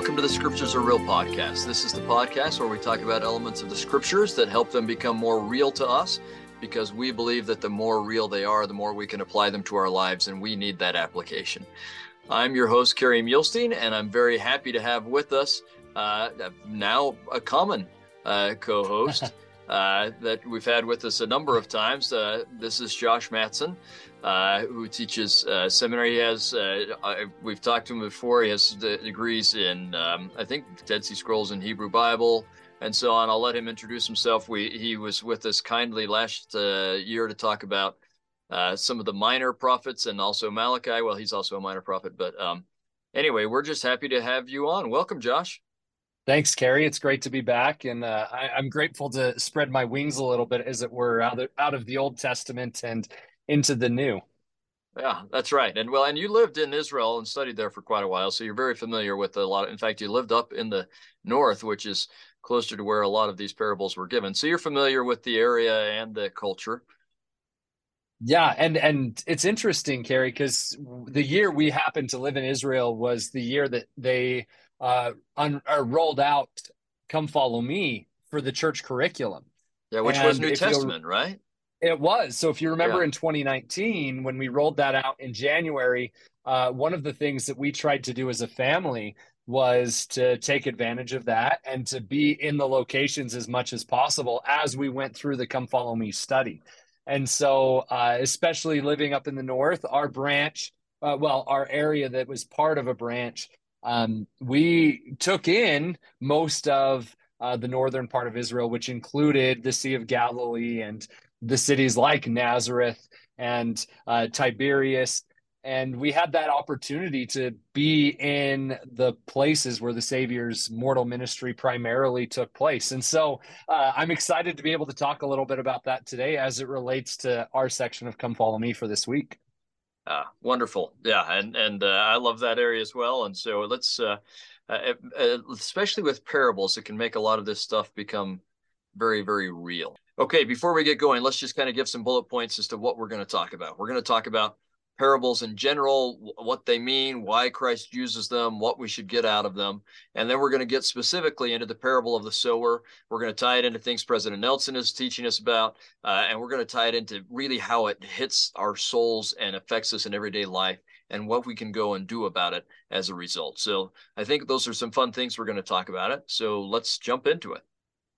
welcome to the Scriptures Are Real podcast. This is the podcast where we talk about elements of the Scriptures that help them become more real to us because we believe that the more real they are, the more we can apply them to our lives, and we need that application. I'm your host, Kerry Muhlestein, and I'm very happy to have with us uh, now a common uh, co host. Uh, that we've had with us a number of times. Uh, this is Josh Matson, uh, who teaches uh, seminary. He has, uh, we've talked to him before, he has degrees in, um, I think, Dead Sea Scrolls and Hebrew Bible and so on. I'll let him introduce himself. We He was with us kindly last year to talk about some of the minor prophets and also Malachi. Well, he's also a minor prophet, but um, anyway, we're just happy to have you on. Welcome, Josh. Thanks, Kerry. It's great to be back, and uh, I, am grateful to spread my wings a little bit, as it were, out of, out of the Old Testament and into the New. Yeah, that's right. And well, and you lived in Israel and studied there for quite a while, so you're very familiar with a lot. Of, in fact, you lived up in the north, which is closer to where a lot of these parables were given. So you're familiar with the area and the culture. Yeah, and and it's interesting, Kerry, because the year we happened to live in Israel was the year that they uh, un, rolled out "Come Follow Me" for the church curriculum. Yeah, which and was New Testament, right? It was. So if you remember yeah. in 2019, when we rolled that out in January, uh, one of the things that we tried to do as a family was to take advantage of that and to be in the locations as much as possible as we went through the Come Follow Me study. And so, uh, especially living up in the north, our branch, uh, well, our area that was part of a branch um, we took in most of uh, the northern part of Israel, which included the Sea of Galilee and the cities like Nazareth and uh, Tiberias. And we had that opportunity to be in the places where the Savior's mortal ministry primarily took place. And so uh, I'm excited to be able to talk a little bit about that today as it relates to our section of Come Follow Me for this week. Uh, wonderful. Yeah. And, and uh, I love that area as well. And so let's, uh, uh, uh, especially with parables, it can make a lot of this stuff become very, very real. Okay. Before we get going, let's just kind of give some bullet points as to what we're going to talk about. We're going to talk about parables in general, what they mean, why Christ uses them, what we should get out of them. And then we're going to get specifically into the parable of the sower. We're going to tie it into things President Nelson is teaching us about. Uh, and we're going to tie it into really how it hits our souls and affects us in everyday life and what we can go and do about it as a result. So I think those are some fun things we're going to talk about it. So let's jump into it.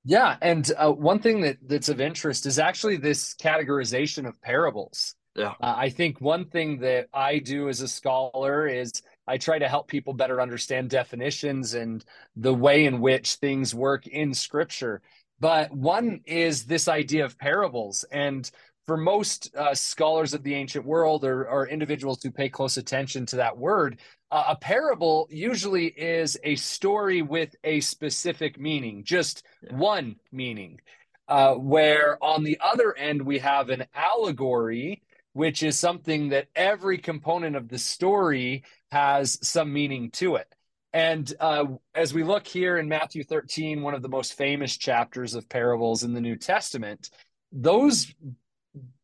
Yeah, and uh, one thing that that's of interest is actually this categorization of parables. Yeah. Uh, I think one thing that I do as a scholar is I try to help people better understand definitions and the way in which things work in scripture. But one is this idea of parables. And for most uh, scholars of the ancient world or, or, individuals who pay close attention to that word, uh, a parable usually is a story with a specific meaning, just yeah. one meaning. Uh, where on the other end, we have an allegory which is something that every component of the story has some meaning to it. And uh, as we look here in Matthew 13, one of the most famous chapters of parables in the New Testament, those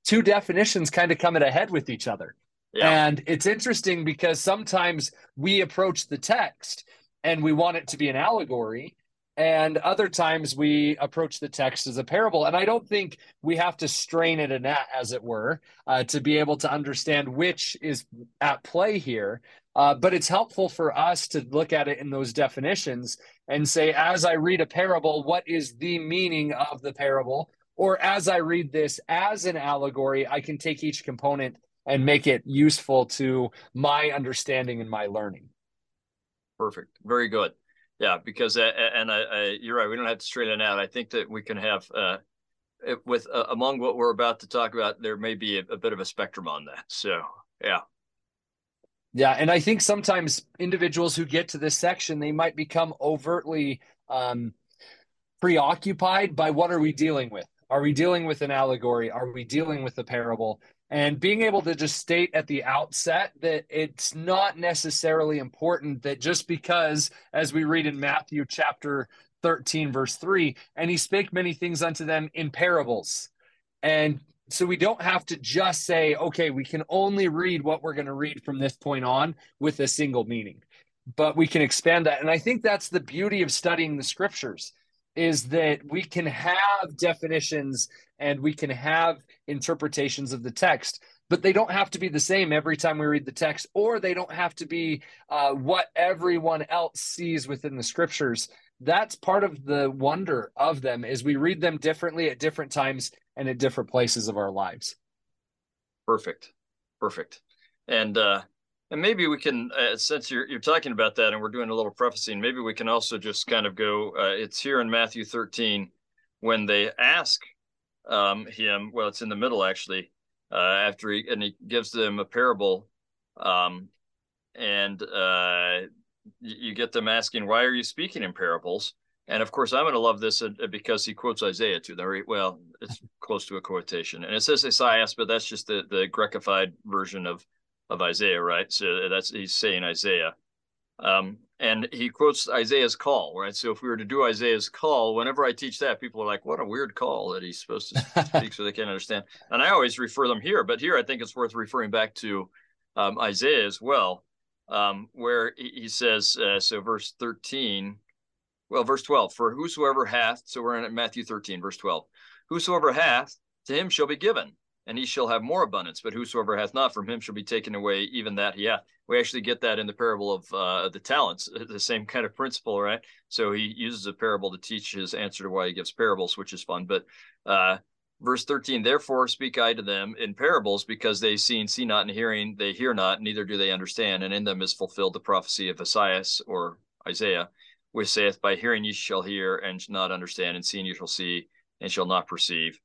two definitions kind of come at a head with each other. And it's interesting because sometimes we approach the text and we want it to be an allegory, and other times we approach the text as a parable. And i don't think we have to strain at a gnat as it were uh, to be able to understand which is at play here. Uh, but it's helpful for us to look at it in those definitions and say as i read a parable what is the meaning of the parable? Or as i read this as an allegory i can take each component and make it useful to my understanding and my learning perfect very good yeah, because uh, and I, I, you're right. We don't have to straighten it out. I think that we can have uh, with uh, among what we're about to talk about, there may be a, a bit of a spectrum on that. So yeah, yeah, and I think sometimes individuals who get to this section, they might become overtly um, preoccupied by what are we dealing with? Are we dealing with an allegory? Are we dealing with a parable? And being able to just state at the outset that it's not necessarily important that just because as we read in Matthew chapter 13 verse 3 and he spake many things unto them in parables. And so we don't have to just say okay we can only read what we're going to read from this point on with a single meaning. But we can expand that. And I think that's the beauty of studying the scriptures is that we can have definitions and we can have interpretations of the text but they don't have to be the same every time we read the text or they don't have to be uh, what everyone else sees within the scriptures. That's part of the wonder of them is we read them differently at different times and at different places of our lives. Perfect. Perfect. And uh and maybe we can uh, since you're you're talking about that and we're doing a little prefacing maybe we can also just kind of go uh, it's here in matthew 13 when they ask um him well it's in the middle actually uh, after he and he gives them a parable, um, and uh, you get them asking, "Why are you speaking in parables?" And of course, I'm going to love this uh, because he quotes Isaiah to them. well, it's close to a quotation, and it says Isaiah, but that's just the the Grekified version of of Isaiah, right? So that's he's saying Isaiah. Um, and he quotes Isaiah's call, right? So if we were to do Isaiah's call, whenever I teach that, people are like, "What a weird call that he's supposed to speak," so they can't understand. And I always refer them here, but here I think it's worth referring back to um, Isaiah as well, um, where he, says, uh, so verse thirteen, well, verse twelve, for whosoever hath, so we're in Matthew thirteen, verse twelve, whosoever hath, to him shall be given, and he shall have more abundance. But whosoever hath not from him shall be taken away even that he hath. We actually get that in the parable of uh, the talents, the same kind of principle, right? So he uses a parable to teach his answer to why he gives parables, which is fun. But uh, verse 13, therefore speak I to them in parables because they see and see not and hearing, they hear not, neither do they understand. And in them is fulfilled the prophecy of Isaiah or Isaiah, which saith, By hearing ye shall hear and not understand, and seeing ye shall see and shall not perceive.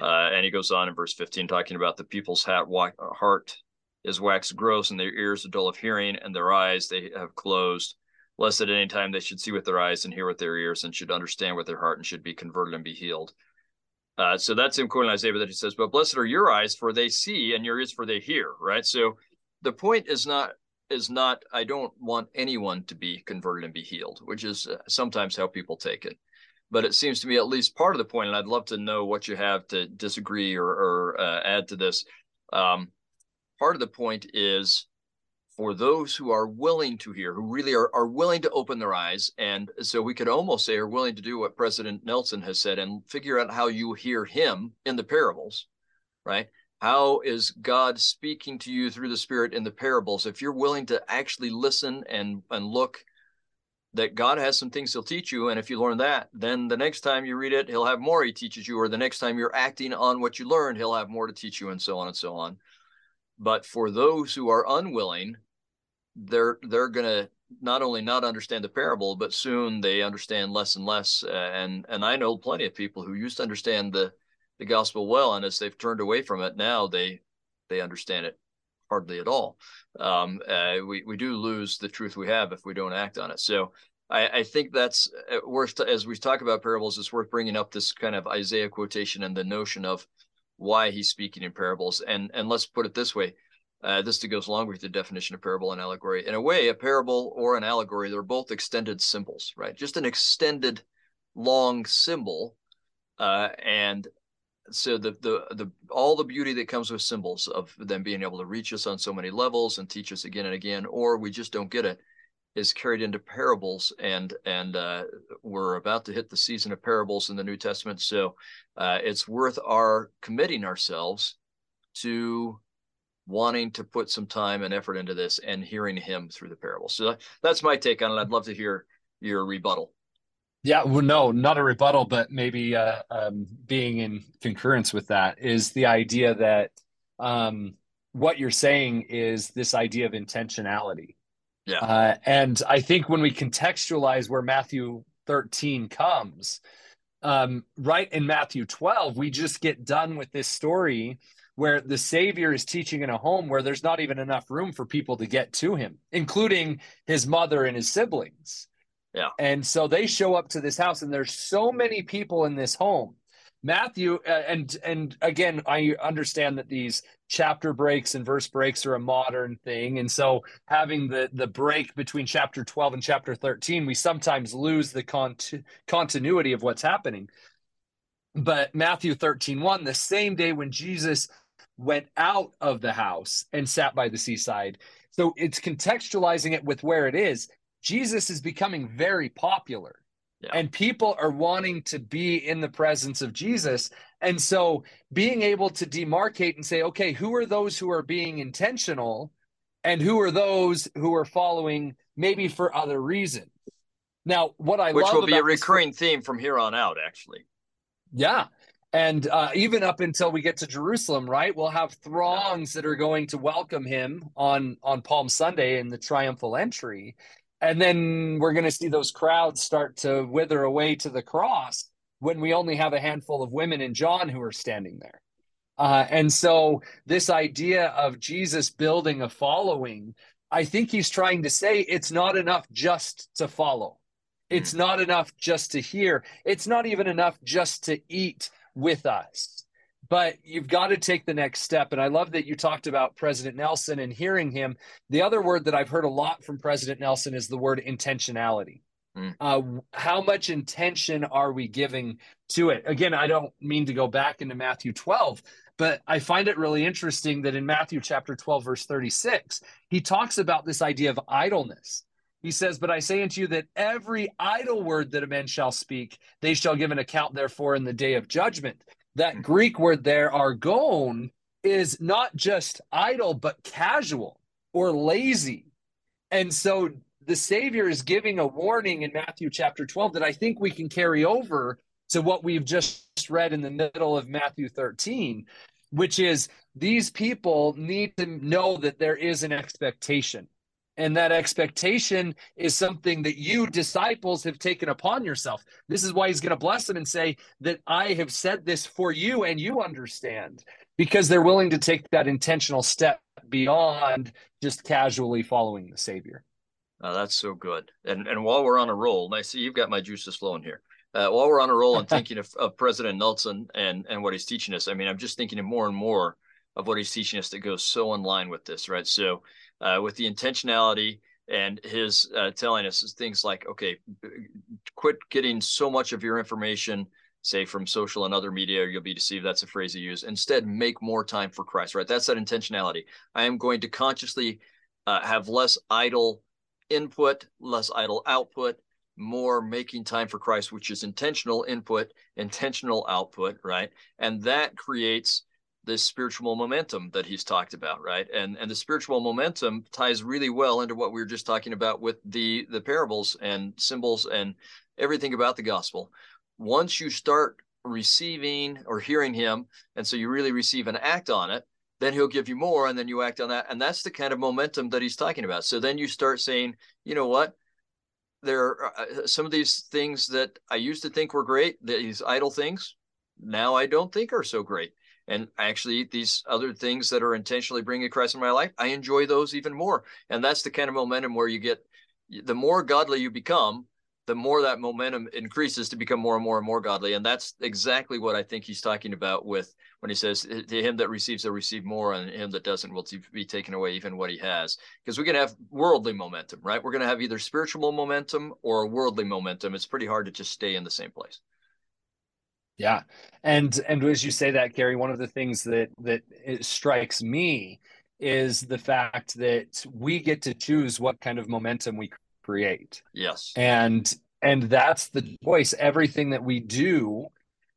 Uh, and he goes on in verse 15, talking about the people's hat, heart is waxed gross, and their ears are dull of hearing, and their eyes they have closed, lest at any time they should see with their eyes and hear with their ears, and should understand with their heart, and should be converted and be healed. Uh, so that's him quoting Isaiah that he says, But blessed are your eyes, for they see, and your ears, for they hear, right? So the point is not is not I don't want anyone to be converted and be healed, which is uh, sometimes how people take it but it seems to me at least part of the point, and I'd love to know what you have to disagree or, or uh, add to this. Um, part of the point is for those who are willing to hear, who really are, are willing to open their eyes. And so we could almost say are willing to do what President Nelson has said and figure out how you hear him in the parables, right? How is God speaking to you through the Spirit in the parables? If you're willing to actually listen and, and look that God has some things he'll teach you. And if you learn that, then the next time you read it, he'll have more he teaches you, or the next time you're acting on what you learned, he'll have more to teach you, and so on and so on. But for those who are unwilling, they're they're gonna not only not understand the parable, but soon they understand less and less. And and I know plenty of people who used to understand the the gospel well, and as they've turned away from it, now they they understand it hardly at all. Um, uh, we we do lose the truth we have if we don't act on it. So I, I think that's uh, worth as we talk about parables. It's worth bringing up this kind of Isaiah quotation and the notion of why he's speaking in parables. And and let's put it this way. Uh, this goes along with the definition of parable and allegory. In a way, a parable or an allegory, they're both extended symbols, right? Just an extended long symbol. Uh, and so the the the all the beauty that comes with symbols of them being able to reach us on so many levels and teach us again and again, or we just don't get it, is carried into parables. And and uh, we're about to hit the season of parables in the New Testament, so uh, it's worth our committing ourselves to wanting to put some time and effort into this and hearing Him through the parables. So that's my take on it. I'd love to hear your rebuttal. Yeah, well, no, not a rebuttal, but maybe uh, um, being in concurrence with that is the idea that um, what you're saying is this idea of intentionality. Yeah. Uh, and I think when we contextualize where Matthew 13 comes, um, right in Matthew 12, we just get done with this story where the Savior is teaching in a home where there's not even enough room for people to get to him, including his mother and his siblings. Yeah. And so they show up to this house, and there's so many people in this home. Matthew, uh, and and again, I understand that these chapter breaks and verse breaks are a modern thing, and so having the the break between chapter 12 and chapter 13, we sometimes lose the cont- continuity of what's happening. But Matthew 13, 1, the same day when Jesus went out of the house and sat by the seaside. So it's contextualizing it with where it is Jesus is becoming very popular. Yeah. And people are wanting to be in the presence of Jesus. And so being able to demarcate and say, okay, who are those who are being intentional and who are those who are following maybe for other reasons? Now, what I which will be a about this- recurring theme from here on out, actually. yeah. And uh, even up until we get to Jerusalem, right? We'll have throngs that are going to welcome him on on Palm Sunday in the triumphal entry. And then we're going to see those crowds start to wither away to the cross when we only have a handful of women and John who are standing there. Uh, and so, this idea of Jesus building a following, I think he's trying to say it's not enough just to follow. It's not enough just to hear. It's not even enough just to eat with us. But you've got to take the next step. And I love that you talked about President Nelson and hearing him. The other word that I've heard a lot from President Nelson is the word intentionality. Mm. Uh, how much intention are we giving to it? Again, I don't mean to go back into Matthew 12, but I find it really interesting that in Matthew chapter 12, verse 36, he talks about this idea of idleness. He says, But I say unto you that every idle word that a man shall speak, they shall give an account therefore in the day of judgment. That mm-hmm. Greek word there, argon, is not just idle, but casual or lazy. And so the Savior is giving a warning in Matthew chapter 12 that I think we can carry over to what we've just read in the middle of Matthew 13, which is these people need to know that there is an expectation. And that expectation is something that you disciples have taken upon yourself. This is why he's going to bless them and say that I have said this for you and you understand because they're willing to take that intentional step beyond just casually following the Savior. Oh, that's so good. And and while we're on a roll, and I see you've got my juices flowing here. Uh, while we're on a roll and thinking of, of President Nelson and and what he's teaching us, I mean, I'm just thinking of more and more of what he's teaching us that goes so in line with this, right? So, uh, with the intentionality and his uh, telling us things like, okay, quit getting so much of your information, say from social and other media, or you'll be deceived. That's a phrase he used. Instead, make more time for Christ, right? That's that intentionality. I am going to consciously uh, have less idle input, less idle output, more making time for Christ, which is intentional input, intentional output, right? And that creates this spiritual momentum that he's talked about, right? And and the spiritual momentum ties really well into what we were just talking about with the the parables and symbols and everything about the gospel. Once you start receiving or hearing him, and so you really receive and act on it, then he'll give you more and then you act on that and that's the kind of momentum that he's talking about so then you start saying you know what there are uh, some of these things that i used to think were great these idle things now i don't think are so great and actually these other things that are intentionally bringing christ in my life i enjoy those even more and that's the kind of momentum where you get the more godly you become the more that momentum increases to become more and more and more godly. And that's exactly what I think he's talking about with when he says, to him that receives will receive more, and him that doesn't will be taken away even what he has. Because going to have worldly momentum, right? We're going to have either spiritual momentum or worldly momentum. It's pretty hard to just stay in the same place. Yeah. And and as you say that, Kerry, one of the things that that strikes me is the fact that we get to choose what kind of momentum we create. Yes. And and that's the choice. Everything that we do,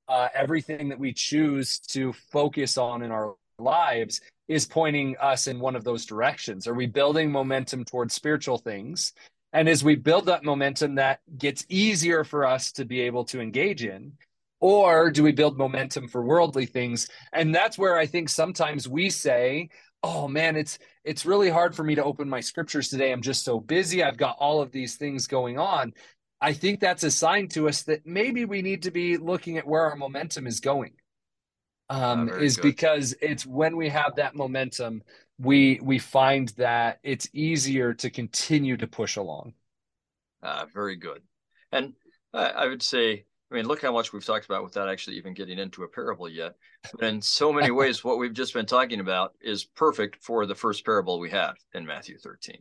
uh, everything that we choose to focus on in our lives is pointing us in one of those directions. Are we building momentum towards spiritual things? And as we build that momentum, that gets easier for us to be able to engage in. Or do we build momentum for worldly things? And that's where I think sometimes we say, oh man it's it's really hard for me to open my scriptures today i'm just so busy i've got all of these things going on i think that's a sign to us that maybe we need to be looking at where our momentum is going um, Ah, is good. because it's when we have that momentum we we find that it's easier to continue to push along Uh, very good. And I, I would say, I mean, look how much we've talked about without actually even getting into a parable yet. But in so many ways, what we've just been talking about is perfect for the first parable we have in Matthew 13.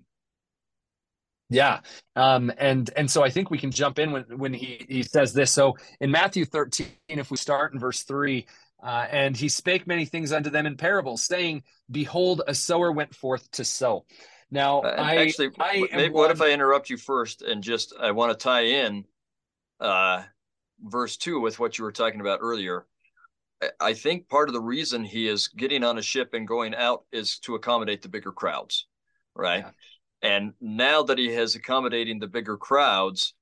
Yeah. Um, and and so I think we can jump in when when he he says this. So in Matthew 13, if we start in verse 3, uh, and he spake many things unto them in parables, saying, Behold, a sower went forth to sow. Now, Uh, I actually, I maybe, what if I interrupt you first and just I want to tie in uh, verse two with what you were talking about earlier. I- think part of the reason he is getting on a ship and going out is to accommodate the bigger crowds, right? Yeah. And now that he has accommodating the bigger crowds,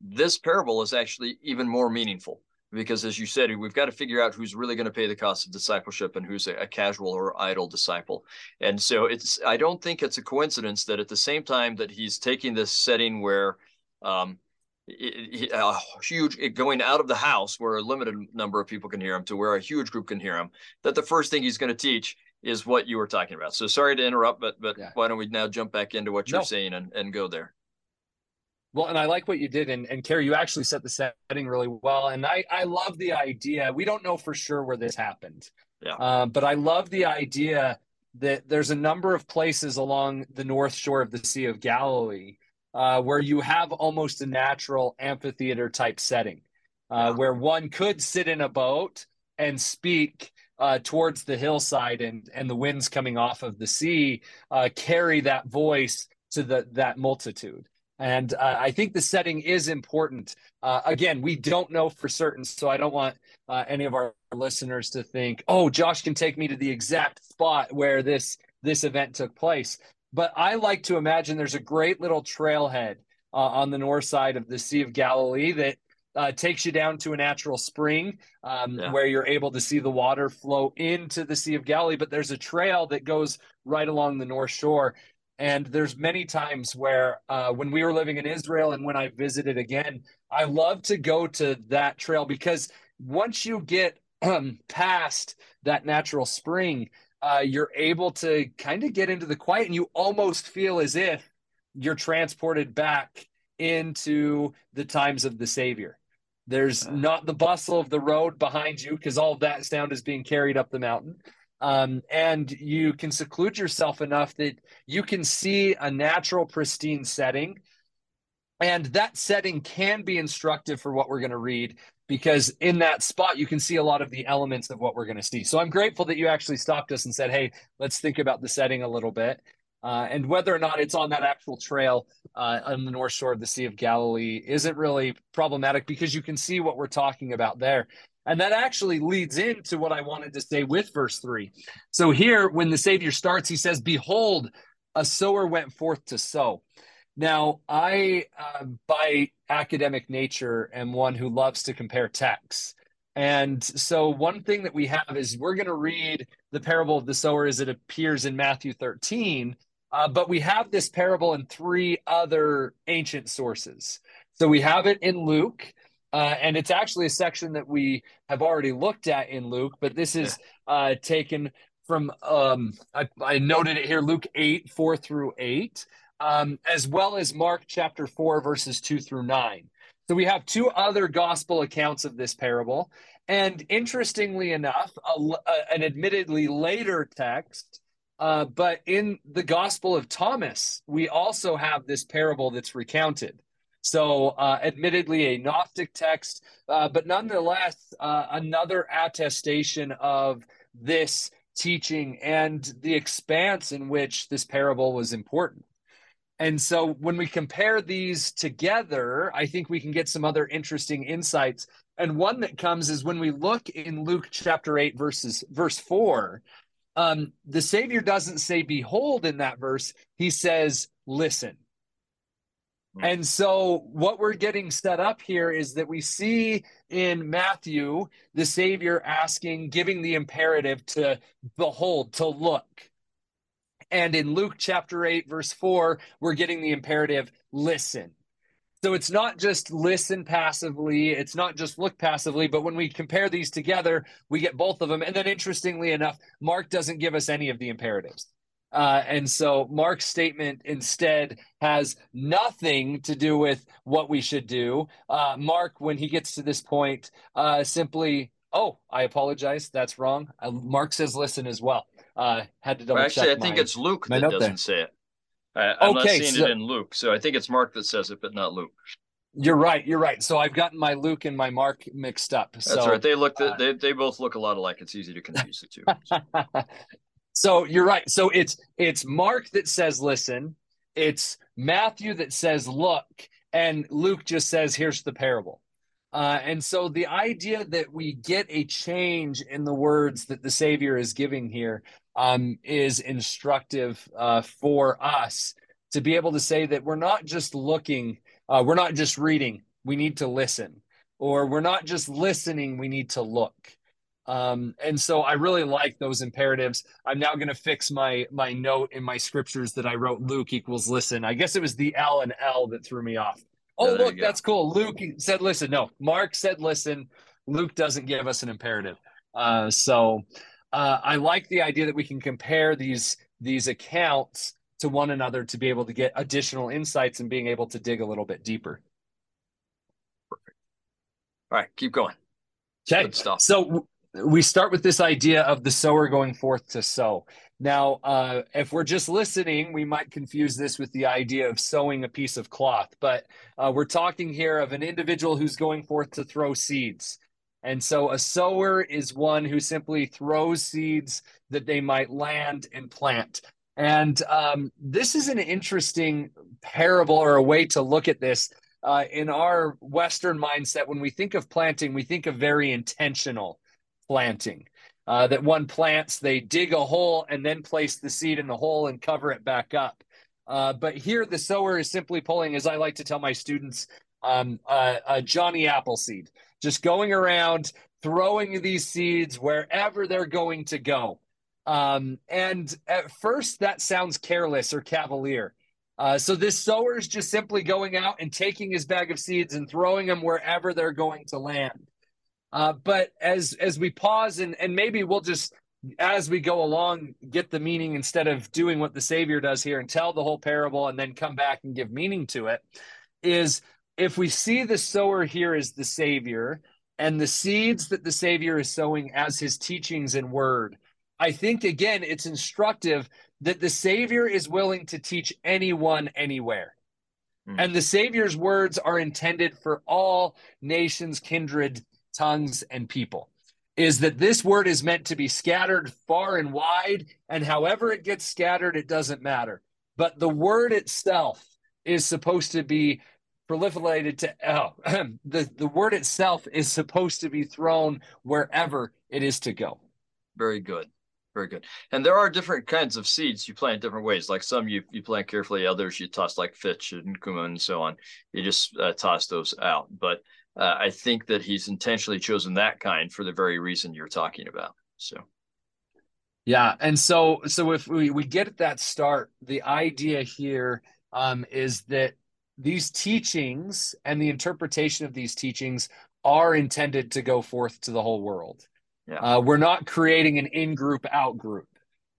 this parable is actually even more meaningful because, as you said, we've got to figure out who's really going to pay the cost of discipleship and who's a, a casual or idle disciple. And so it's, I don't think it's a coincidence that at the same time that he's taking this setting where, um, a huge going out of the house where a limited number of people can hear him to where a huge group can hear him that the first thing he's going to teach is what you were talking about so sorry to interrupt but but Yeah. why don't we now jump back into what you're No. saying and, and go there Well, and I like what you did, and and Kerry, you actually set the setting really well, and I I love the idea. We don't know for sure where this happened, Yeah. um, but I love the idea that there's a number of places along the north shore of the Sea of Galilee uh, where you have almost a natural amphitheater type setting, uh, where one could sit in a boat and speak. Uh, towards the hillside and and the winds coming off of the sea uh, carry that voice to the that multitude and uh, I think the setting is important. Uh, again, we don't know for certain, so I don't want uh, any of our listeners to think, "Oh, Josh can take me to the exact spot where this this event took place." But I like to imagine there's a great little trailhead uh, on the north side of the Sea of Galilee that uh, takes you down to a natural spring um, Yeah. where you're able to see the water flow into the Sea of Galilee. But there's a trail that goes right along the north shore and there's many times where uh, when we were living in israel and when i visited again i love to go to that trail because once you get um, past that natural spring uh, you're able to kind of get into the quiet and you almost feel as if you're transported back into the times of the savior there's Uh. not the bustle of the road behind you because all that sound is being carried up the mountain um, and you can seclude yourself enough that you can see a natural pristine setting and that setting can be instructive for what we're going to read because in that spot you can see a lot of the elements of what we're going to see so i'm grateful that you actually stopped us and said hey let's think about the setting a little bit uh, and whether or not it's on that actual trail uh, on the north shore of the sea of galilee isn't really problematic because you can see what we're talking about there and that actually leads into what I wanted to say with verse three. So here, when the Savior starts, he says, Behold, a sower went forth to sow. Now, I, uh, by academic nature, am one who loves to compare texts. And so, one thing that we have is we're going to read the parable of the sower as it appears in Matthew 13, uh, but we have this parable in three other ancient sources. So, we have it in Luke. Uh, and it's actually a section that we have already looked at in Luke, but this is uh, taken from, um, I, I noted it here, Luke 8, 4 through 8, um, as well as Mark chapter 4, verses 2 through 9. So we have two other gospel accounts of this parable. And interestingly enough, a, a, an admittedly later text, uh, but in the Gospel of Thomas, we also have this parable that's recounted. So, uh, admittedly, a Gnostic text, uh, but nonetheless, uh, another attestation of this teaching and the expanse in which this parable was important. And so, when we compare these together, I think we can get some other interesting insights. And one that comes is when we look in Luke chapter 8, verses verse 4, um, the Savior doesn't say, Behold, in that verse, he says, Listen. And so, what we're getting set up here is that we see in Matthew the Savior asking, giving the imperative to behold, to look. And in Luke chapter 8, verse 4, we're getting the imperative, listen. So it's not just listen passively, it's not just look passively, but when we compare these together, we get both of them. And then, interestingly enough, Mark doesn't give us any of the imperatives. Uh, and so Mark's statement instead has nothing to do with what we should do. Uh, Mark, when he gets to this point, uh, simply, oh, I apologize, that's wrong. Uh, Mark says listen as well. Uh, had to double well, actually i check think it's luke that doesn't there. say it I, i'm not Okay, seeing so- it in luke so i think it's mark that says it but not luke You're right. You're right. So I've gotten my Luke and my Mark mixed up. that's so, right they look uh, they, they both look a lot alike it's easy to confuse the two So you're right. So it's it's Mark that says listen, it's Matthew that says look, and Luke just says here's the parable. Uh, and so the idea that we get a change in the words that the Savior is giving here um, is instructive uh, for us to be able to say that we're not just looking, uh, we're not just reading, we need to listen, or we're not just listening, we need to look. Um, and so I really like those imperatives. I'm now going to fix my my note in my scriptures that I wrote Luke equals listen. I guess it was the L and L that threw me off. Oh, look, that's cool. Luke said listen. No, Mark said listen. Luke doesn't give us an imperative. Uh, so uh, I like the idea that we can compare these these accounts to one another to be able to get additional insights and being able to dig a little bit deeper. Perfect. All right, keep going. Okay. So we start with this idea of the sower going forth to sow. Now, uh, if we're just listening, we might confuse this with the idea of sewing a piece of cloth, but uh, we're talking here of an individual who's going forth to throw seeds. And so a sower is one who simply throws seeds that they might land and plant. And um, this is an interesting parable or a way to look at this. Uh, in our Western mindset, when we think of planting, we think of very intentional planting. Uh, that one plants, they dig a hole and then place the seed in the hole and cover it back up. Uh, but here, the sower is simply pulling, as I like to tell my students, um, a Johnny Appleseed, just going around throwing these seeds wherever they're going to go. Um, and at first, that sounds careless or cavalier. Uh, so this sower is just simply going out and taking his bag of seeds and throwing them wherever they're going to land. Uh, but as as we pause and and maybe we'll just as we go along get the meaning instead of doing what the Savior does here and tell the whole parable and then come back and give meaning to it, is if we see the sower here as the Savior and the seeds that the Savior is sowing as his teachings and word, I think again it's instructive that the Savior is willing to teach anyone anywhere. Mm. And the Savior's words are intended for all nations, kindred, tongues, and people. Is that this word is meant to be scattered far and wide, and however it gets scattered, it doesn't matter. But the word itself is supposed to be proliferated to oh, the the word itself is supposed to be thrown wherever it is to go. Very good. Very good. And there are different kinds of seeds you plant different ways. Like some you, you plant carefully, others you toss like fitch and cummin and so on. You just uh, toss those out. But uh, I think that he's intentionally chosen that kind for the very reason you're talking about. So, yeah, and so so if we we get at that start, the idea here um, is that these teachings and the interpretation of these teachings are intended to go forth to the whole world. Yeah. Uh, we're not creating an in-group out-group.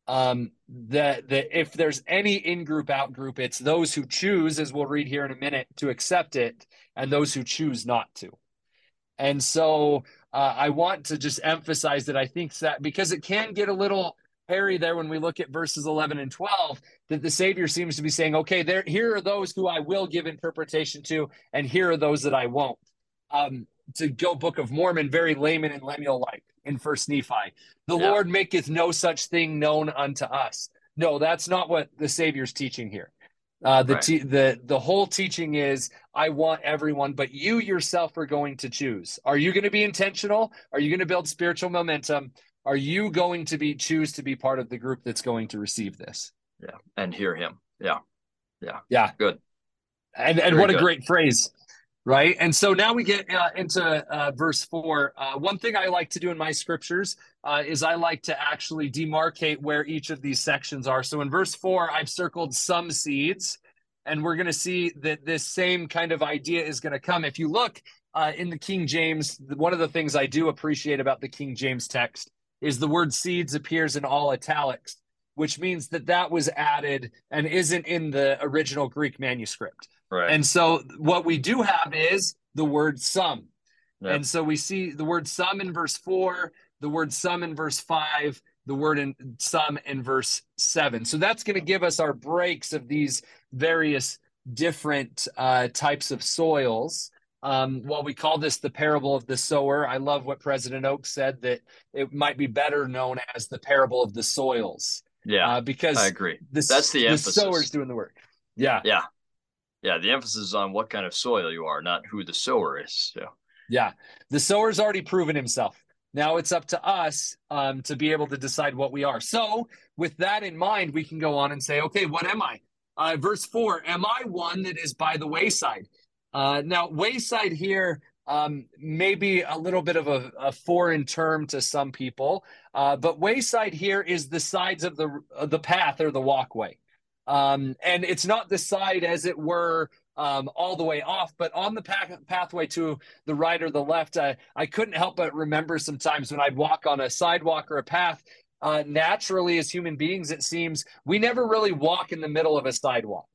Um, that that if there's any in-group out-group, it's those who choose, as we'll read here in a minute, to accept it, and those who choose not to. And so uh, I want to just emphasize that I think that because it can get a little hairy there when we look at verses 11 and 12 that the savior seems to be saying okay there here are those who i will give interpretation to and here are those that i won't um, to go book of mormon very Laman and lemuel like in first nephi the yeah. lord maketh no such thing known unto us no that's not what the savior's teaching here uh, the right. te- the the whole teaching is I want everyone, but you yourself are going to choose. Are you going to be intentional? Are you going to build spiritual momentum? Are you going to be choose to be part of the group that's going to receive this? Yeah, and hear him. Yeah, yeah, yeah. Good. And and Very what good. a great phrase right? And so now we get uh, into uh, verse four. Uh, one thing I like to do in my scriptures uh, is I like to actually demarcate where each of these sections are. So in verse four, I've circled some seeds, and we're going to see that this same kind of idea is going to come. If you look uh, in the King James, one of the things I do appreciate about the King James text is the word seeds appears in all italics. Which means that that was added and isn't in the original Greek manuscript. Right. And so what we do have is the word some. Yep. And so we see the word some in verse four, the word some in verse five, the word in some in verse seven. So that's going to give us our breaks of these various different uh, types of soils. Um, while we call this the parable of the sower, I love what President Oaks said that it might be better known as the parable of the soils Yeah, uh, because I agree. The, That's the, emphasis. the emphasis. sower's doing the work. Yeah, yeah, yeah. The emphasis is on what kind of soil you are, not who the sower is. So yeah, the sower's already proven himself. Now it's up to us um, to be able to decide what we are. So, with that in mind, we can go on and say, okay, what am I? Uh, verse four, am I one that is by the wayside? Uh, now, wayside here um, may be a little bit of a, a foreign term to some people, uh, but wayside here is the sides of the of the path or the walkway, um, and it's not the side as it were um, all the way off, but on the path, pathway to the right or the left, I, I couldn't help but remember sometimes when I'd walk on a sidewalk or a path. Uh, naturally, as human beings, it seems we never really walk in the middle of a sidewalk.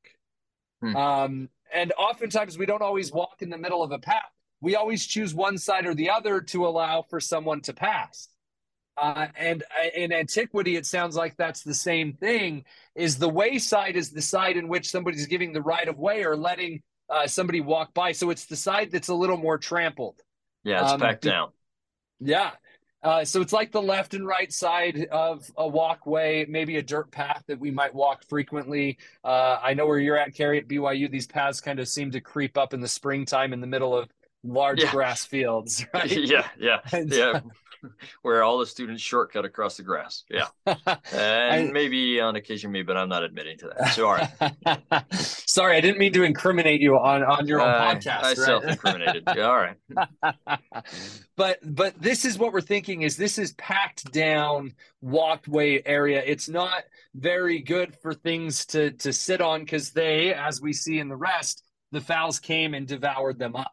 Hmm. Um, and oftentimes we don't always walk in the middle of a path. We always choose one side or the other to allow for someone to pass. Uh, and uh, in antiquity, it sounds like that's the same thing. Is the wayside is the side in which somebody's giving the right of way or letting uh, somebody walk by. So it's the side that's a little more trampled. Yeah, it's um, packed down. Yeah. Uh, so it's like the left and right side of a walkway, maybe a dirt path that we might walk frequently. Uh, I know where you're at, Kerry, at BYU. These paths kind of seem to creep up in the springtime in the middle of large yeah. grass fields, right? Yeah, yeah, and, yeah. where all the students shortcut across the grass. Yeah. And I, maybe on occasion me, but I'm not admitting to that. So, all right. Sorry, I didn't mean to incriminate you on, on your own uh, podcast. I right? self-incriminated. yeah, all right. but but this is what we're thinking is this is packed down walkway area. It's not very good for things to to sit on because they, as we see in the rest, the fowls came and devoured them up.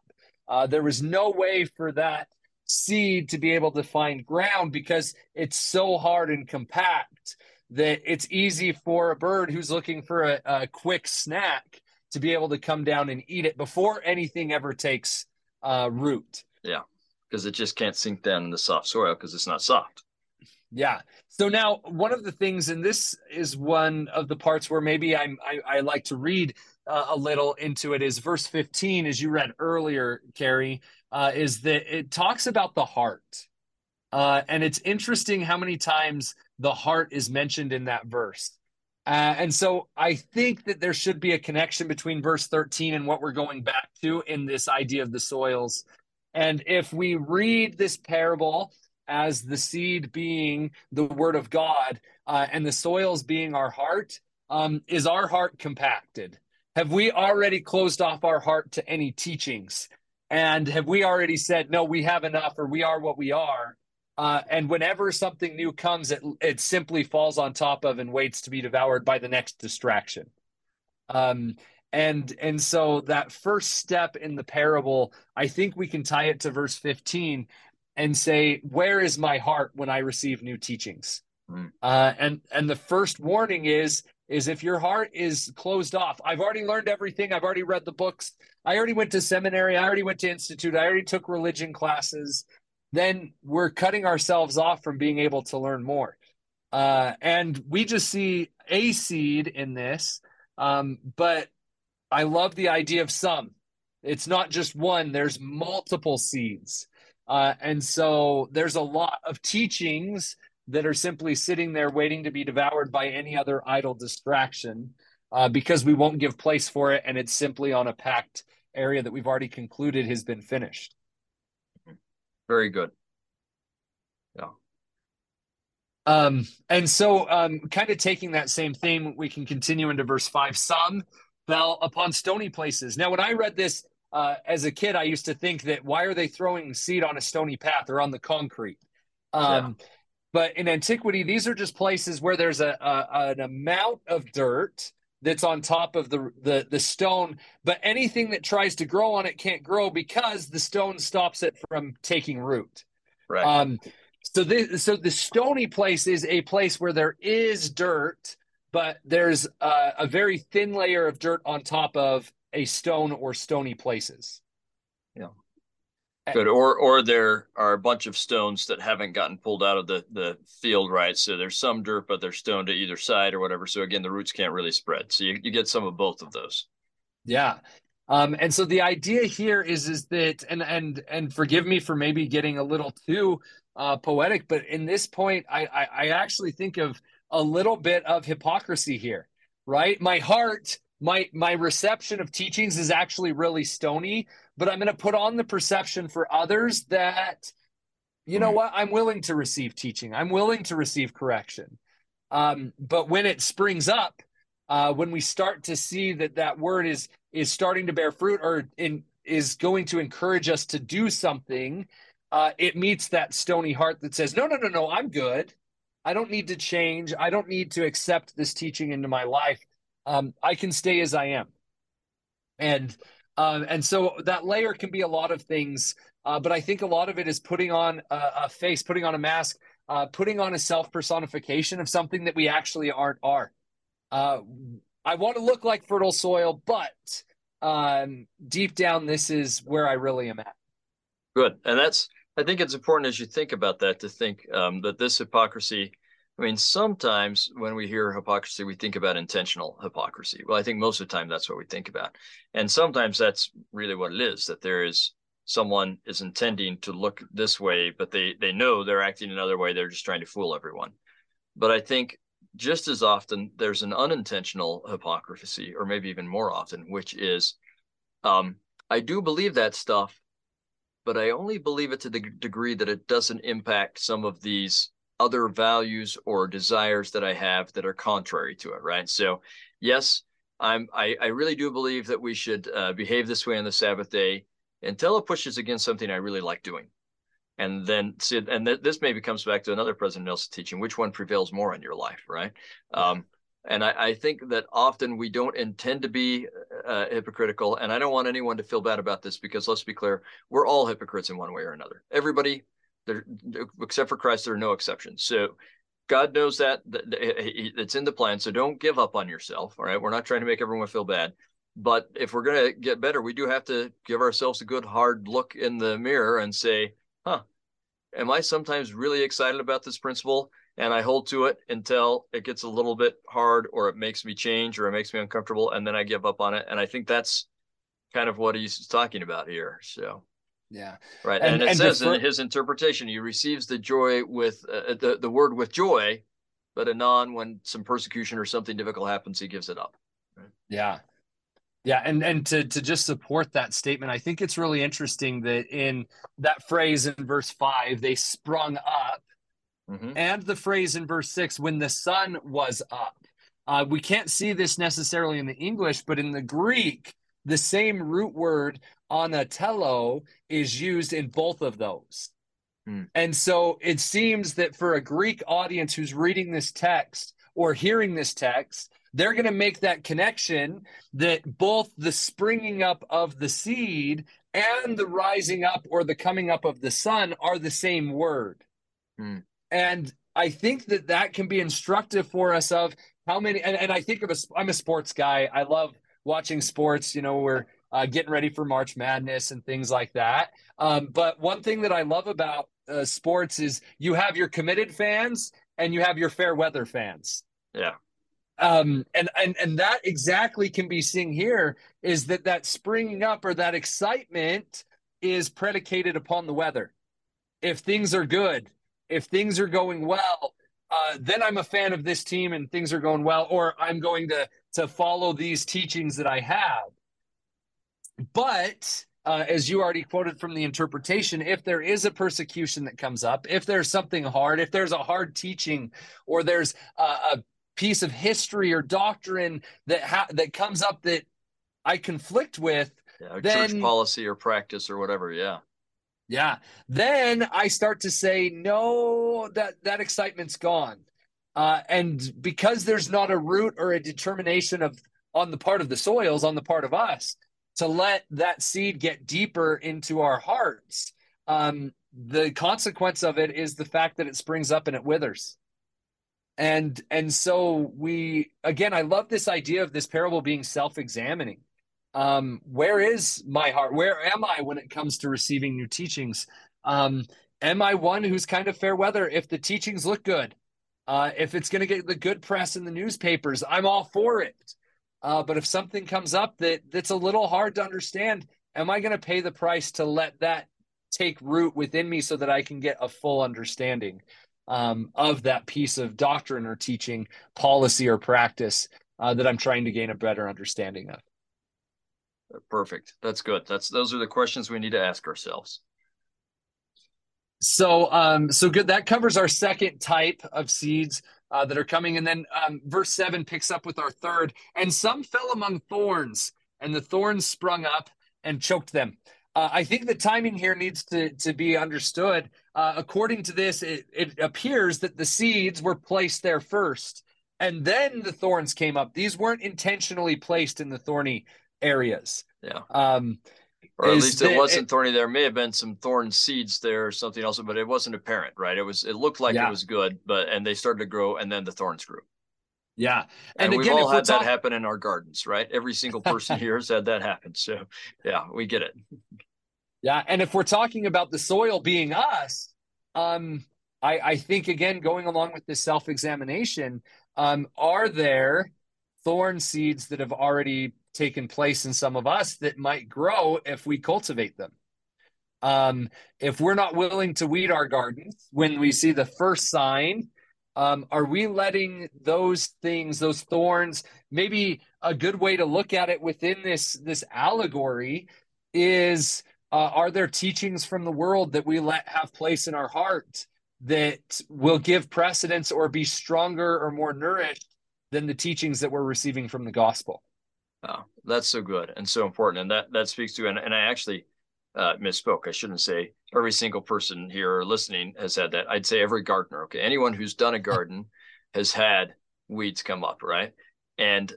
Uh, there was no way for that seed to be able to find ground because it's so hard and compact that it's easy for a bird who's looking for a, a quick snack to be able to come down and eat it before anything ever takes uh, root. Yeah, because it just can't sink down in the soft soil because it's not soft. Yeah. So now one of the things, and this is one of the parts where maybe I'm, I, I like to read uh, a little into it, is verse 15, as you read earlier, Kerry, uh, is that it talks about the heart. Uh, and it's interesting how many times the heart is mentioned in that verse. Uh, and so I think that there should be a connection between verse 13 and what we're going back to in this idea of the soils. And if we read this parable as the seed being the word of God uh, and the soils being our heart, um, is our heart compacted? Have we already closed off our heart to any teachings? And have we already said, no, we have enough or we are what we are? Uh, and whenever something new comes, it, it simply falls on top of and waits to be devoured by the next distraction. Um, and and so that first step in the parable, I think we can tie it to verse 15 and say, where is my heart when I receive new teachings? Mm. Uh, and and the first warning is is if your heart is closed off. I've already learned everything. I've already read the books. I already went to seminary. I already went to institute. I already took religion classes. Then we're cutting ourselves off from being able to learn more. Uh, and we just see a seed in this. Um, but I love the idea of some. It's not just one, there's multiple seeds. Uh, and so there's a lot of teachings that are simply sitting there waiting to be devoured by any other idle distraction uh, because we won't give place for it and it's simply on a packed area that we've already concluded has been finished. Very good. Yeah. Um, and so, um, kind of taking that same theme, we can continue into verse five. Some fell upon stony places. Now, when I read this uh, as a kid, I used to think that why are they throwing seed on a stony path or on the concrete? Um, yeah. But in antiquity, these are just places where there's a, a, an amount of dirt that's on top of the, the the stone, but anything that tries to grow on it can't grow because the stone stops it from taking root. Right. Um, so the so the stony place is a place where there is dirt, but there's a, a very thin layer of dirt on top of a stone or stony places. Yeah. Good. Or or there are a bunch of stones that haven't gotten pulled out of the the field right. So there's some dirt, but they're stone to either side or whatever. So again, the roots can't really spread. So you, you get some of both of those. Yeah. Um, and so the idea here is is that and and and forgive me for maybe getting a little too uh, poetic, but in this point, I, I I actually think of a little bit of hypocrisy here, right? My heart, my my reception of teachings is actually really stony, but I'm going to put on the perception for others that you know what? I'm willing to receive teaching. I'm willing to receive correction. Um, but when it springs up uh, when we start to see that that word is is starting to bear fruit or in is going to encourage us to do something uh, it meets that stony heart that says no no no no i'm good. I don't need to change. I don't need to accept this teaching into my life. Um, i can stay as i am. And uh, and so that layer can be a lot of things uh, but I think a lot of it is putting on a, a face, putting on a mask, uh, putting on a self personification of something that we actually aren't are. Uh, I want to look like fertile soil, but um, deep down, this is where I really am at. Good. And that's, I think it's important as you think about that to think um, that this hypocrisy, I mean, sometimes when we hear hypocrisy, we think about intentional hypocrisy. Well, I think most of the time that's what we think about. And sometimes that's really what it is that there is someone is intending to look this way, but they they know they're acting another way. They're just trying to fool everyone. But I think just as often there's an unintentional hypocrisy, or maybe even more often, which is um, I do believe that stuff, but I only believe it to the degree that it doesn't impact some of these other values or desires that I have that are contrary to it. Right. So, yes, I'm. I, I really do believe that we should uh, behave this way on the Sabbath day until it pushes against something I really like doing. And then, see, and th- this maybe comes back to another President Nelson teaching: which one prevails more in your life, right? Um, and I, I, think that often we don't intend to be uh, hypocritical, and I don't want anyone to feel bad about this because let's be clear, we're all hypocrites in one way or another. Everybody, there, except for Christ, there are no exceptions. So God knows that, it's in the plan. So don't give up on yourself. All right, we're not trying to make everyone feel bad, but if we're going to get better, we do have to give ourselves a good hard look in the mirror and say, huh, am I sometimes really excited about this principle? And I hold to it until it gets a little bit hard or it makes me change or it makes me uncomfortable. And then I give up on it. And I think that's kind of what he's talking about here. So. Yeah. Right. And, and it and says in his interpretation, he receives the joy with uh, the, the word with joy, but anon, when some persecution or something difficult happens, he gives it up. Right? Yeah. Yeah, and and to to just support that statement, I think it's really interesting that in that phrase in verse five, they sprung up, mm-hmm. and the phrase in verse six, when the sun was up. Uh, we can't see this necessarily in the English, but in the Greek, the same root word anatello is used in both of those. Mm. And so it seems that for a Greek audience who's reading this text or hearing this text, they're going to make that connection that both the springing up of the seed and the rising up or the coming up of the sun are the same word. Hmm. And I think that that can be instructive for us of how many, and, and I think of a, I'm a sports guy. I love watching sports. You know, we're uh, getting ready for March Madness and things like that. Um, but one thing that I love about uh, sports is you have your committed fans and you have your fair weather fans. Yeah um, and and and that exactly can be seen here is that that springing up or that excitement is predicated upon the weather. If things are good, if things are going well, uh, then I'm a fan of this team and things are going well, or I'm going to to follow these teachings that I have. But uh, as you already quoted from the interpretation, if there is a persecution that comes up, if there's something hard, if there's a hard teaching, or there's a, a piece of history or doctrine that ha- that comes up that I conflict with, yeah, then, church policy or practice or whatever. Yeah. Yeah. Then I start to say, no, that that excitement's gone. Uh, and because there's not a root or a determination of on the part of the soils, on the part of us, to let that seed get deeper into our hearts, um, the consequence of it is the fact that it springs up and it withers. And and so we again i love this idea of this parable being self-examining. Um where is my heart? Where am i when it comes to receiving new teachings? Um am i one who's kind of fair weather? If the teachings look good uh if it's going to get the good press in the newspapers i'm all for it uh but if something comes up that that's a little hard to understand am i going to pay the price to let that take root within me so that I can get a full understanding um, of that piece of doctrine or teaching, policy or practice uh, that I'm trying to gain a better understanding of. Perfect. That's good. That's those are the questions we need to ask ourselves. So, um, so good. That covers our second type of seeds uh, that are coming, and then um, verse seven picks up with our third. And some fell among thorns, and the thorns sprung up and choked them. Uh, I think the timing here needs to to be understood. Uh, according to this, it, it appears that the seeds were placed there first, and then the thorns came up. These weren't intentionally placed in the thorny areas. Yeah. Um, or at least it wasn't thorny. There may have been some thorn seeds there or something else, but it wasn't apparent, right? It was. It looked like yeah. it was good, but and they started to grow, and then the thorns grew. Yeah, and, and we've all had talk- that happen in our gardens, right? Every single person here has had that happen. So, yeah, we get it. Yeah, and if we're talking about the soil being us, um, I, I think again, going along with this self-examination, um, are there thorn seeds that have already taken place in some of us that might grow if we cultivate them. Um, if we're not willing to weed our gardens when we see the first sign, um, are we letting those things, those thorns, maybe a good way to look at it within this this allegory is uh, are there teachings from the world that we let have place in our heart that will give precedence or be stronger or more nourished than the teachings that we're receiving from the gospel? Oh, that's so good and so important. And that that speaks to and, and I actually uh, misspoke. I shouldn't say every single person here listening has had that. I'd say every gardener. Okay, anyone who's done a garden has had weeds come up, right? And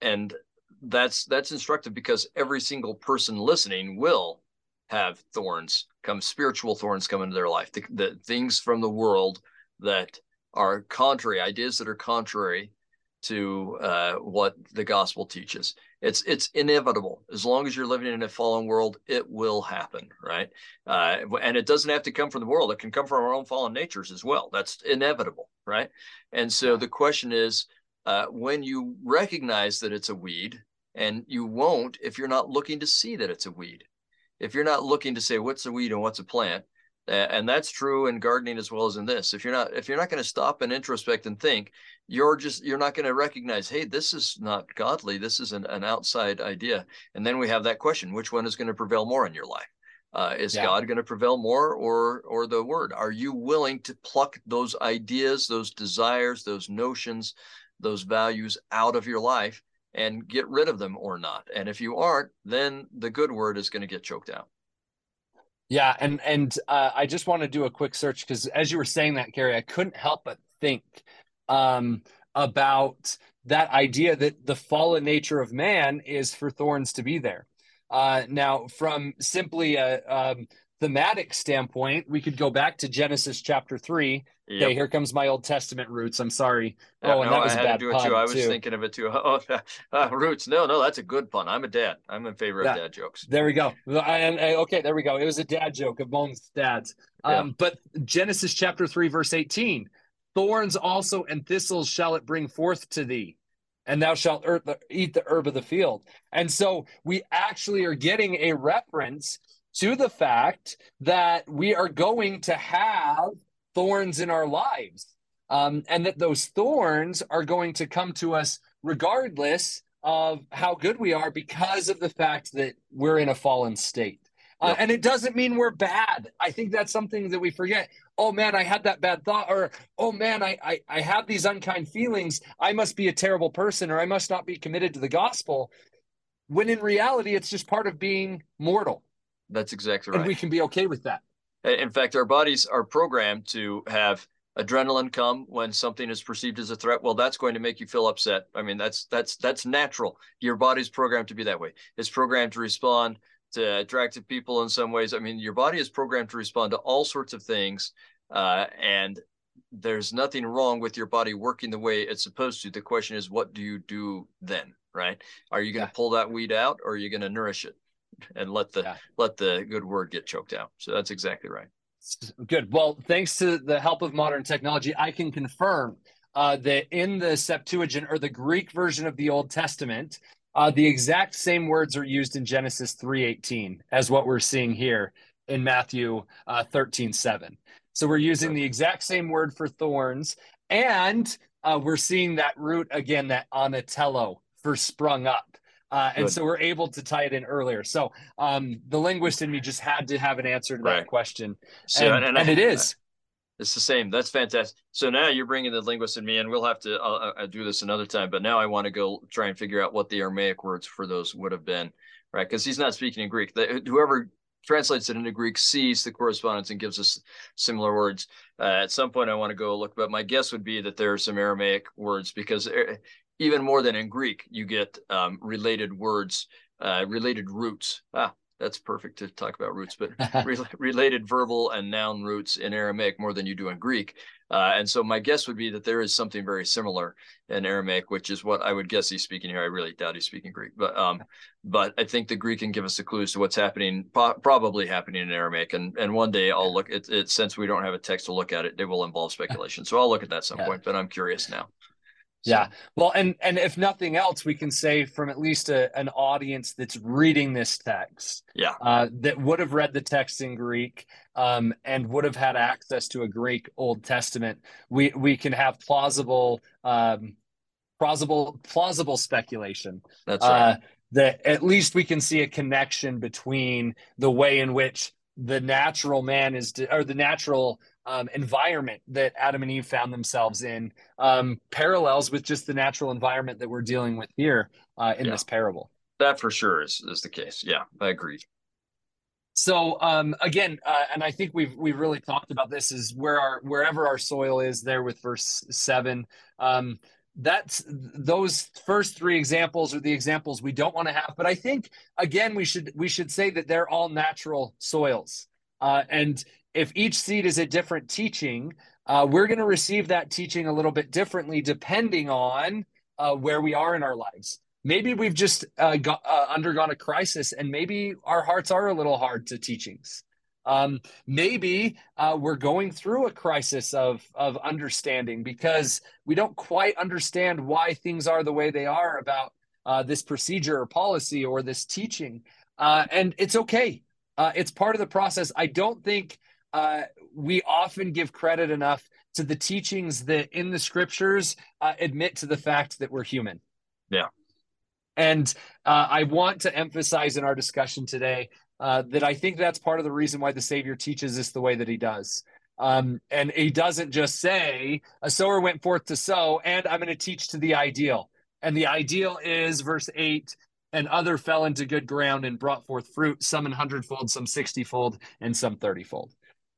and that's that's instructive because every single person listening will have thorns come, spiritual thorns come into their life. The, the things from the world that are contrary, ideas that are contrary to uh, what the gospel teaches. It's it's inevitable. As long as you're living in a fallen world, it will happen, right? Uh, and it doesn't have to come from the world. It can come from our own fallen natures as well. That's inevitable, right? And so the question is, uh, when you recognize that it's a weed, and you won't if you're not looking to see that it's a weed. If you're not looking to say what's a weed and what's a plant, and that's true in gardening as well as in this. If you're not if you're not going to stop and introspect and think you're just you're not going to recognize hey this is not godly. This is an, an outside idea. And then we have that question which one is going to prevail more in your life? Uh, is yeah. god going to prevail more or or the word? Are you willing to pluck those ideas those desires those notions those values out of your life and get rid of them or not? And if you aren't then the good word is going to get choked out yeah, and and uh, I just want to do a quick search because as you were saying that, Kerry, I couldn't help but think um, about that idea that the fallen nature of man is for thorns to be there. Uh, now, from simply a um, thematic standpoint, we could go back to Genesis chapter three. Yep. Okay, here comes my Old Testament roots. I'm sorry. Yeah, oh, and no, that was I had bad to do it too. I was too. thinking of it too. Oh, uh, roots. No, no, that's a good pun. I'm a dad. I'm in favor yeah. of dad jokes. There we go. And, okay, there we go. It was a dad joke of Bones' dads. Um, yeah. But Genesis chapter three, verse 18: Thorns also and thistles shall it bring forth to thee and thou shalt eat the herb of the field. And so we actually are getting a reference to the fact that we are going to have thorns in our lives. Um, and that those thorns are going to come to us regardless of how good we are because of the fact that we're in a fallen state. Uh, and it doesn't mean we're bad. I think that's something that we forget. Oh man, I had that bad thought, or oh man, I, I I have these unkind feelings. I must be a terrible person, or I must not be committed to the gospel. When in reality, it's just part of being mortal. That's exactly right. And we can be okay with that. In fact, our bodies are programmed to have adrenaline come when something is perceived as a threat. Well that's going to make you feel upset. I mean that's that's that's natural. Your body's programmed to be that way. It's programmed to respond to attractive people in some ways. I mean your body is programmed to respond to all sorts of things uh, and there's nothing wrong with your body working the way it's supposed to. The question is what do you do then right? Are you going to yeah. pull that weed out or are you going to nourish it and let the yeah. let the good word get choked out. So that's exactly right. Good. Well, thanks to the help of modern technology, I can confirm uh, that in the Septuagint or the Greek version of the Old Testament, uh, the exact same words are used in Genesis 3:18 as what we're seeing here in Matthew uh, 13 7. So we're using the exact same word for thorns, and uh, we're seeing that root again, that anatello for sprung up. Uh, and so we're able to tie it in earlier. So um, the linguist in me just had to have an answer to right. that question. So, and, and, and I, it is. It's the same. That's fantastic. So now you're bringing the linguist in me, and we'll have to I'll, I'll do this another time. But now I want to go try and figure out what the Aramaic words for those would have been, right? Because he's not speaking in Greek. The, whoever translates it into Greek sees the correspondence and gives us similar words. Uh, at some point, I want to go look, but my guess would be that there are some Aramaic words because uh, even more than in Greek, you get um, related words, uh, related roots. Ah, that's perfect to talk about roots, but re- related verbal and noun roots in Aramaic more than you do in Greek. Uh, and so my guess would be that there is something very similar in Aramaic, which is what I would guess he's speaking here. I really doubt he's speaking Greek, but um, but I think the Greek can give us the clues to what's happening, po- probably happening in Aramaic. And and one day I'll look at it since we don't have a text to look at it, it will involve speculation. So I'll look at that some yeah. point. But I'm curious now. Yeah. Well, and and if nothing else, we can say from at least a, an audience that's reading this text, yeah, uh, that would have read the text in Greek, um, and would have had access to a Greek Old Testament, we we can have plausible, um, plausible, plausible speculation. That's right. Uh, that at least we can see a connection between the way in which the natural man is, or the natural um, environment that Adam and Eve found themselves in um, parallels with just the natural environment that we're dealing with here uh, in yeah. this parable. That for sure is is the case. Yeah, I agree. So um, again, uh, and I think we've we've really talked about this is where our wherever our soil is there with verse seven. Um, that's those first three examples are the examples we don't want to have. But I think again we should we should say that they're all natural soils. Uh, and if each seed is a different teaching, uh, we're going to receive that teaching a little bit differently depending on uh, where we are in our lives. Maybe we've just uh, got, uh, undergone a crisis and maybe our hearts are a little hard to teachings. Um, maybe uh, we're going through a crisis of, of understanding because we don't quite understand why things are the way they are about uh, this procedure or policy or this teaching. and it's okay. it's part of the process. I don't think uh, we often give credit enough to the teachings that in the scriptures uh, admit to the fact that we're human. Yeah. And uh, I want to emphasize in our discussion today uh, that I think that's part of the reason why the Savior teaches us the way that he does. Um, and he doesn't just say, a sower went forth to sow, and I'm going to teach to the ideal. And the ideal is verse 8 and other fell into good ground and brought forth fruit, some in hundredfold, some sixtyfold, and some thirtyfold.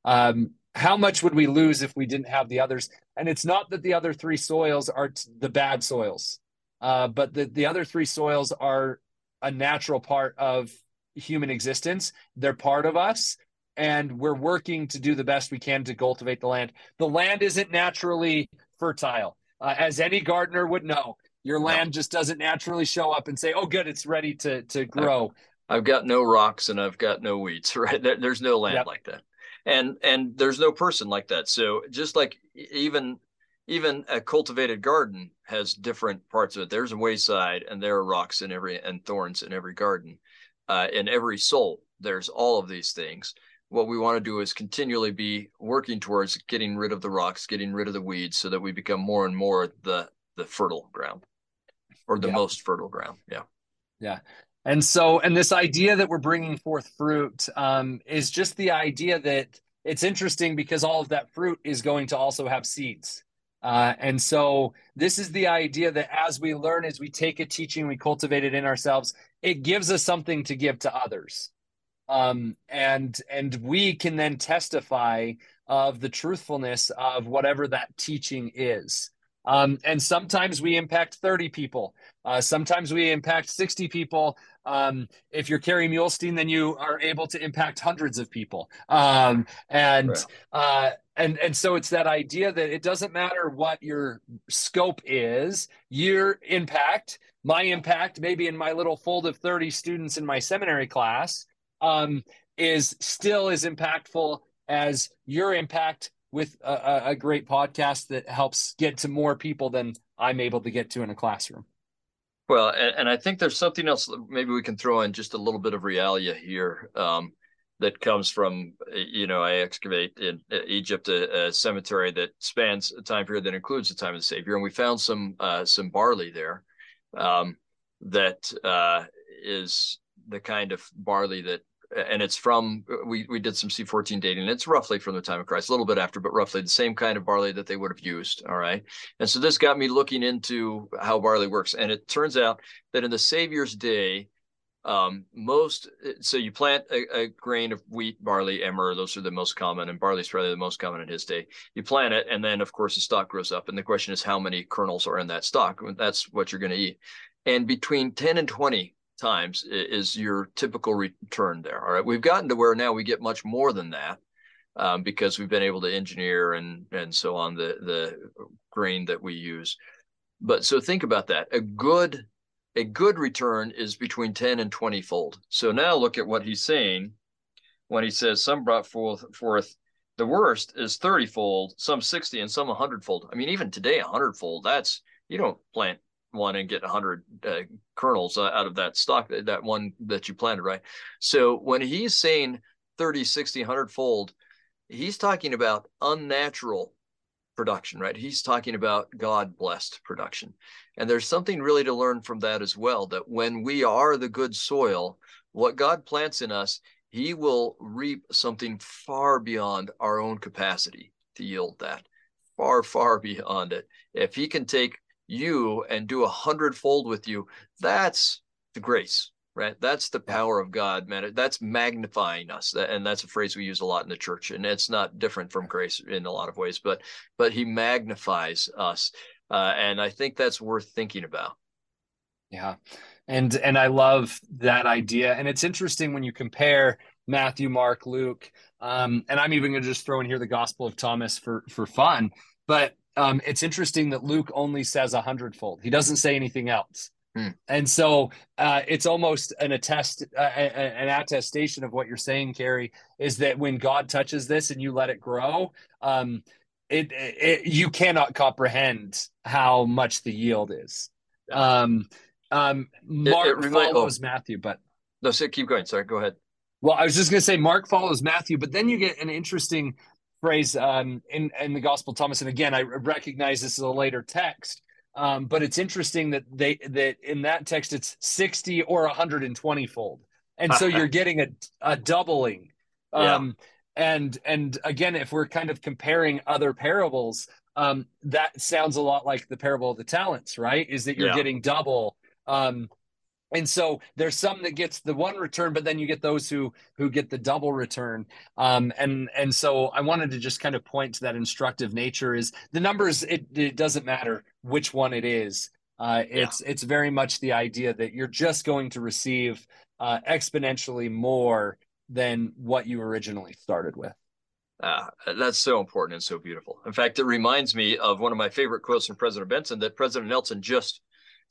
Um, how much would we lose if we didn't have the others? And it's not that the other three soils are t- the bad soils, uh, but the, the other three soils are a natural part of human existence. They're part of us, and we're working to do the best we can to cultivate the land. The land isn't naturally fertile, uh, as any gardener would know. Your land just doesn't naturally show up and say, "Oh, good, it's ready to to grow." I've got no rocks and I've got no weeds. Right? There, there's no land yep. like that and and there's no person like that. So just like even even a cultivated garden has different parts of it. There's a wayside and there are rocks in every and thorns in every garden. Uh, in every soul there's all of these things. What we want to do is continually be working towards getting rid of the rocks getting rid of the weeds so that we become more and more the the fertile ground or the yeah. most fertile ground. Yeah. Yeah and so, and this idea that we're bringing forth fruit um, is just the idea that it's interesting because all of that fruit is going to also have seeds. Uh, and so, this is the idea that as we learn, as we take a teaching, we cultivate it in ourselves, it gives us something to give to others. Um, and and we can then testify of the truthfulness of whatever that teaching is. Um, and sometimes we impact 30 people. Uh, sometimes we impact 60 people. Um, if you're Kerry Muhlestein, then you are able to impact hundreds of people. Um, and right. uh, and and so it's that idea that it doesn't matter what your scope is, your impact, my impact, maybe in my little fold of 30 students in my seminary class, um, is still as impactful as your impact with a, a great podcast that helps get to more people than I'm able to get to in a classroom. Well, and, and, I think there's something else maybe we can throw in just a little bit of realia here. Um, that comes from you know I excavate in Egypt a, a, cemetery that spans a time period that includes the time of the Savior, and we found some uh, some barley there um, that uh, is the kind of barley that and it's from we we did some C14 dating. It's roughly from the time of Christ, a little bit after, but roughly the same kind of barley that they would have used. All right, and so this got me looking into how barley works, and it turns out that in the Savior's day, um, most so you plant a, a, grain of wheat, barley, emmer. Those are the most common, and barley's probably the most common in his day. You plant it, and then of course the stalk grows up, and the question is how many kernels are in that stalk. That's what you're going to eat, and between ten and twenty times is your typical return there. All right, we've gotten to where now we get much more than that um, because we've been able to engineer and and so on the the grain that we use. But so think about that. A good a good return is between 10 and 20 fold. So now look at what he's saying when he says some brought forth, forth the worst is 30 fold, some 60 and some 100 fold. I mean, even today, 100 fold, that's, you don't plant one and get 100 uh, kernels uh, out of that stock, that one that you planted, right? So when he's saying 30, 60, 100 fold, he's talking about unnatural production, right? He's talking about God blessed production. And there's something really to learn from that as well that when we are the good soil, what God plants in us, He will reap something far beyond our own capacity to yield that, far, far beyond it. If He can take you and do a hundredfold with you, that's the grace right? That's the power of god man. That's magnifying us. And that's a phrase we use a lot in the church and it's not different from grace in a lot of ways but but he magnifies us uh, and i think that's worth thinking about. Yeah. And and i love that idea and it's interesting when you compare matthew mark luke um, and i'm even going to just throw in here the gospel of thomas for for fun but um, it's interesting that luke only says a hundredfold he doesn't say anything else Hmm. And so uh, it's almost an attest, uh, an attestation of what you're saying, Kerry, is that when God touches this and you let it grow, um, it, it, you cannot comprehend how much the yield is. Um, um, Mark it, it follows oh. Matthew, but no, so keep going. Sorry, go ahead. Well, I was just going to say Mark follows Matthew, but then you get an interesting phrase um, in in the Gospel Thomas, and again, I recognize this is a later text um, but it's interesting that they that in that text it's 60 or 120 fold. And so you're getting a, a doubling. Um, yeah. and and again, if we're kind of comparing other parables, um, that sounds a lot like the parable of the talents, right? Is that you're yeah. getting double um, and so there's some that gets the one return but then you get those who who get the double return um, and and so i wanted to just kind of point to that instructive nature is the numbers it, it doesn't matter which one it is uh, it's yeah. it's very much the idea that you're just going to receive uh, exponentially more than what you originally started with Ah, that's so important and so beautiful. In fact, it reminds me of one of my favorite quotes from President Benson that President Nelson just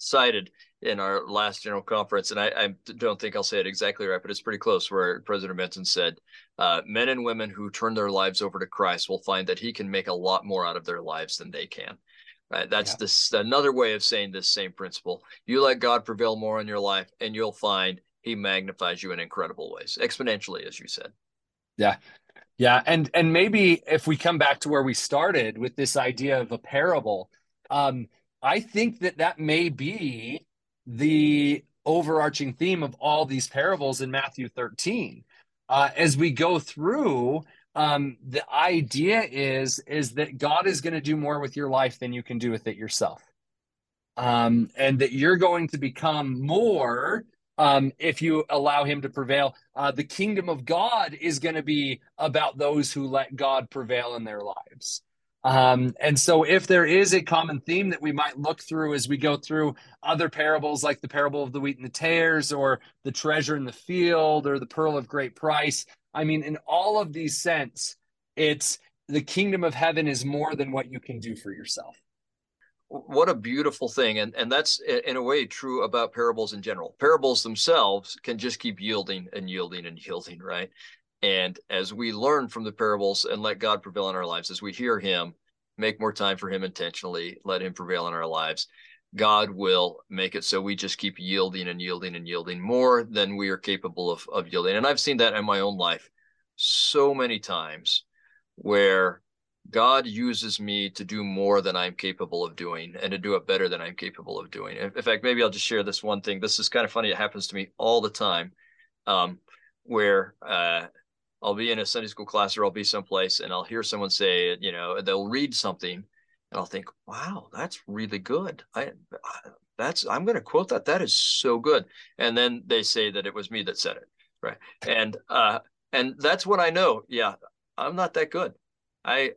cited in our last general conference, and I, I, don't think I'll say it exactly right, but it's pretty close, where President Benson said, uh, "Men and women who turn their lives over to Christ will find that He can make a lot more out of their lives than they can." Right? That's yeah. this another way of saying this same principle. You let God prevail more in your life, and you'll find He magnifies you in incredible ways, exponentially, as you said. Yeah, yeah, and and maybe if we come back to where we started with this idea of a parable. Um, I think that that may be the overarching theme of all these parables in Matthew 13. Uh, as we go through, um, the idea is is that God is going to do more with your life than you can do with it yourself, um, and that you're going to become more um, if you allow Him to prevail. Uh, the kingdom of God is going to be about those who let God prevail in their lives. Um, and so, if there is a common theme that we might look through as we go through other parables, like the parable of the wheat and the tares, or the treasure in the field, or the pearl of great price, I mean, in all of these sense, it's the kingdom of heaven is more than what you can do for yourself. What a beautiful thing. And, and that's in a way true about parables in general. Parables themselves can just keep yielding and yielding and yielding, right? And as we learn from the parables and let God prevail in our lives, as we hear Him, make more time for Him intentionally, let Him prevail in our lives, God will make it so we just keep yielding and yielding and yielding more than we are capable of, of yielding. And I've seen that in my own life so many times where God uses me to do more than I'm capable of doing and to do it better than I'm capable of doing. In fact, maybe I'll just share this one thing. This is kind of funny. It happens to me all the time um, where uh, I'll be in a Sunday school class or I'll be someplace and I'll hear someone say, you know, they'll read something and I'll think, wow, that's really good. I, that's, I'm going to quote that. That is so good. And then they say that it was me that said it. Right. And, uh, and that's what I know, yeah, I'm not that good. I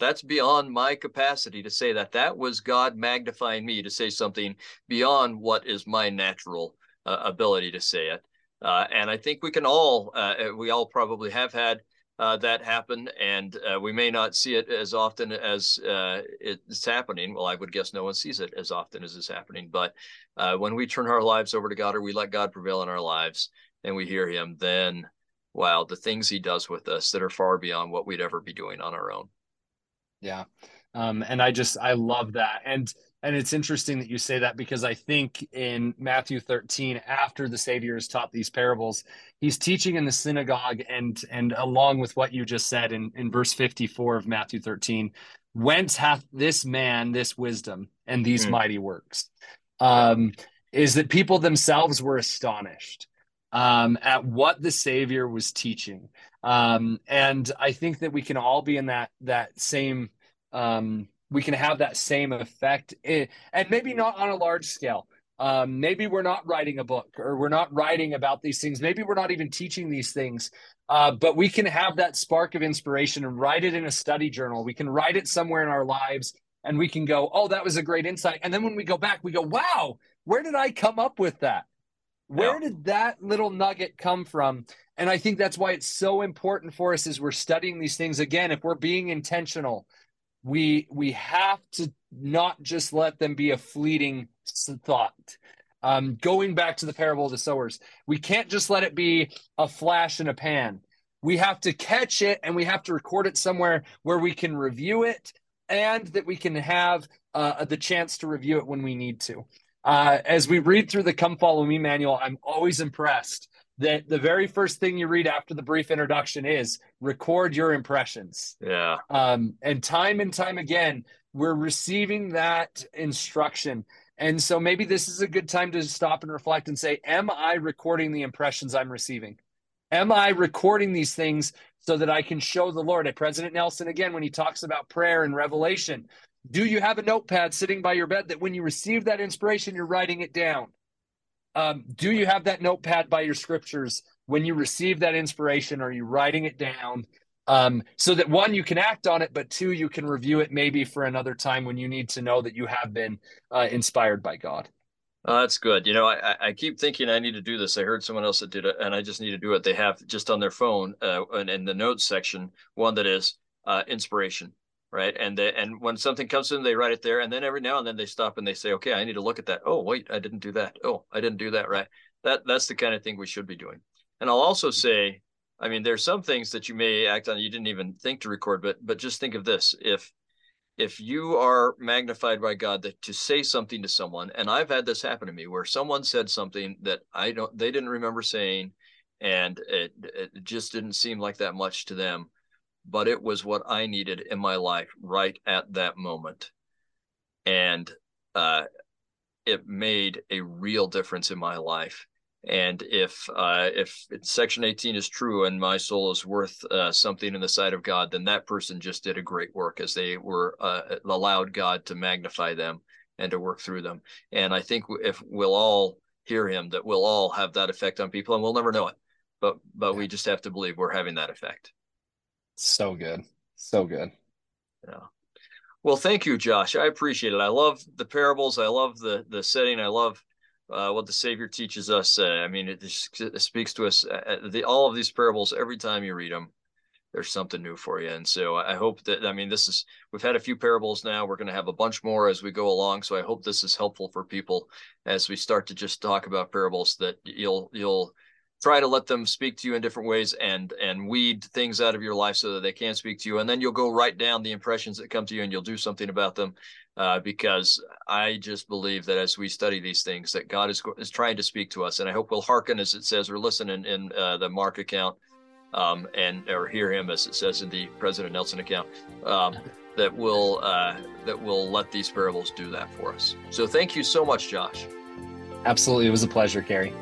that's beyond my capacity to say that. That was God magnifying me to say something beyond what is my natural uh, ability to say it. Uh, and I think we can all, uh, uh we all probably have had uh, that happen, and uh, we may not see it as often as it's happening. Well, I would guess no one sees it as often as it's happening. But when we turn our lives over to God or we let God prevail in our lives and we hear Him, then wow, the things he does with us that are far beyond what we'd ever be doing on our own. Yeah. Um, and I just, I love that. And, and it's interesting that you say that because I think in Matthew 13, after the Savior has taught these parables, he's teaching in the synagogue and, and along with what you just said in, in verse 54 of Matthew 13, whence hath this man this wisdom and these mm. mighty works? Um, is that people themselves were astonished um, at what the Savior was teaching. Um, and I think that we can all be in that that same um, we can have that same effect, in, and maybe not on a large scale. Um, maybe we're not writing a book or we're not writing about these things. Maybe we're not even teaching these things, uh, but we can have that spark of inspiration and write it in a study journal. We can write it somewhere in our lives and we can go, oh, that was a great insight. And then when we go back, we go, wow, where did I come up with that? Where yeah. did that little nugget come from? And I think that's why it's so important for us as we're studying these things. Again, if we're being intentional, we we have to not just let them be a fleeting thought. Um, going back to the parable of the sowers, we can't just let it be a flash in a pan. We have to catch it and we have to record it somewhere where we can review it and that we can have uh, the chance to review it when we need to. Uh, as we read through the Come Follow Me manual, I'm always impressed that the very first thing you read after the brief introduction is record your impressions. Yeah. Um, and time and time again, we're receiving that instruction. And so maybe this is a good time to stop and reflect and say, Am I recording the impressions I'm receiving? Am I recording these things so that I can show the Lord? At President Nelson, again, when he talks about prayer and revelation, do you have a notepad sitting by your bed that when you receive that inspiration, you're writing it down? Um, do you have that notepad by your scriptures when you receive that inspiration? Are you writing it down? Um, so that one, you can act on it, but two, you can review it maybe for another time when you need to know that you have been uh, inspired by God. Oh, that's good. You know, I, I keep thinking I need to do this. I heard someone else that did it, and I just need to do it. They have just on their phone uh, and in the notes section one that is uh, inspiration right? And they, and when something comes in, they write it there, and then every now and then they stop and they say, "Okay, I need to look at that." Oh, wait, I didn't do that. Oh, I didn't do that right. That that's the kind of thing we should be doing. And I'll also say, I mean, there's some things that you may act on you didn't even think to record, but but just think of this: if if you are magnified by God that to say something to someone, and I've had this happen to me where someone said something that I don't, they didn't remember saying, and it, it just didn't seem like that much to them but it was what I needed in my life right at that moment. And uh, it made a real difference in my life. And if uh, if Section 18 is true and my soul is worth uh, something in the sight of God, then that person just did a great work as they were uh, allowed God to magnify them and to work through them. And I think if we'll all hear Him, that we'll all have that effect on people, and we'll never know it. But but we just have to believe we're having that effect. So good. So good. Yeah. Well, thank you, Josh. I appreciate it. I love the parables. I love the the setting. I love uh, what the Savior teaches us. Uh, I mean, it, it, speaks to us. Uh, uh, the all of these parables. Every time you read them, there's something new for you. And so I hope that. I mean, this is. We've had a few parables now. We're going to have a bunch more as we go along. So I hope this is helpful for people as we start to just talk about parables. That you'll you'll try to let them speak to you in different ways and and weed things out of your life so that they can speak to you and then you'll go write down the impressions that come to you and you'll do something about them uh, because i just believe that as we study these things that god is is trying to speak to us and i hope we'll hearken as it says or listen in, in uh, the mark account um, and or hear him, as it says in the President Nelson account, um, that will uh, that will let these parables do that for us. So thank you so much, Josh. Absolutely, it was a pleasure, Kerry.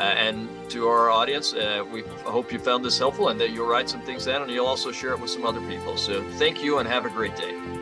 Uh, and to our audience, uh, we hope you found this helpful and that you'll write some things down and you'll also share it with some other people. So thank you and have a great day.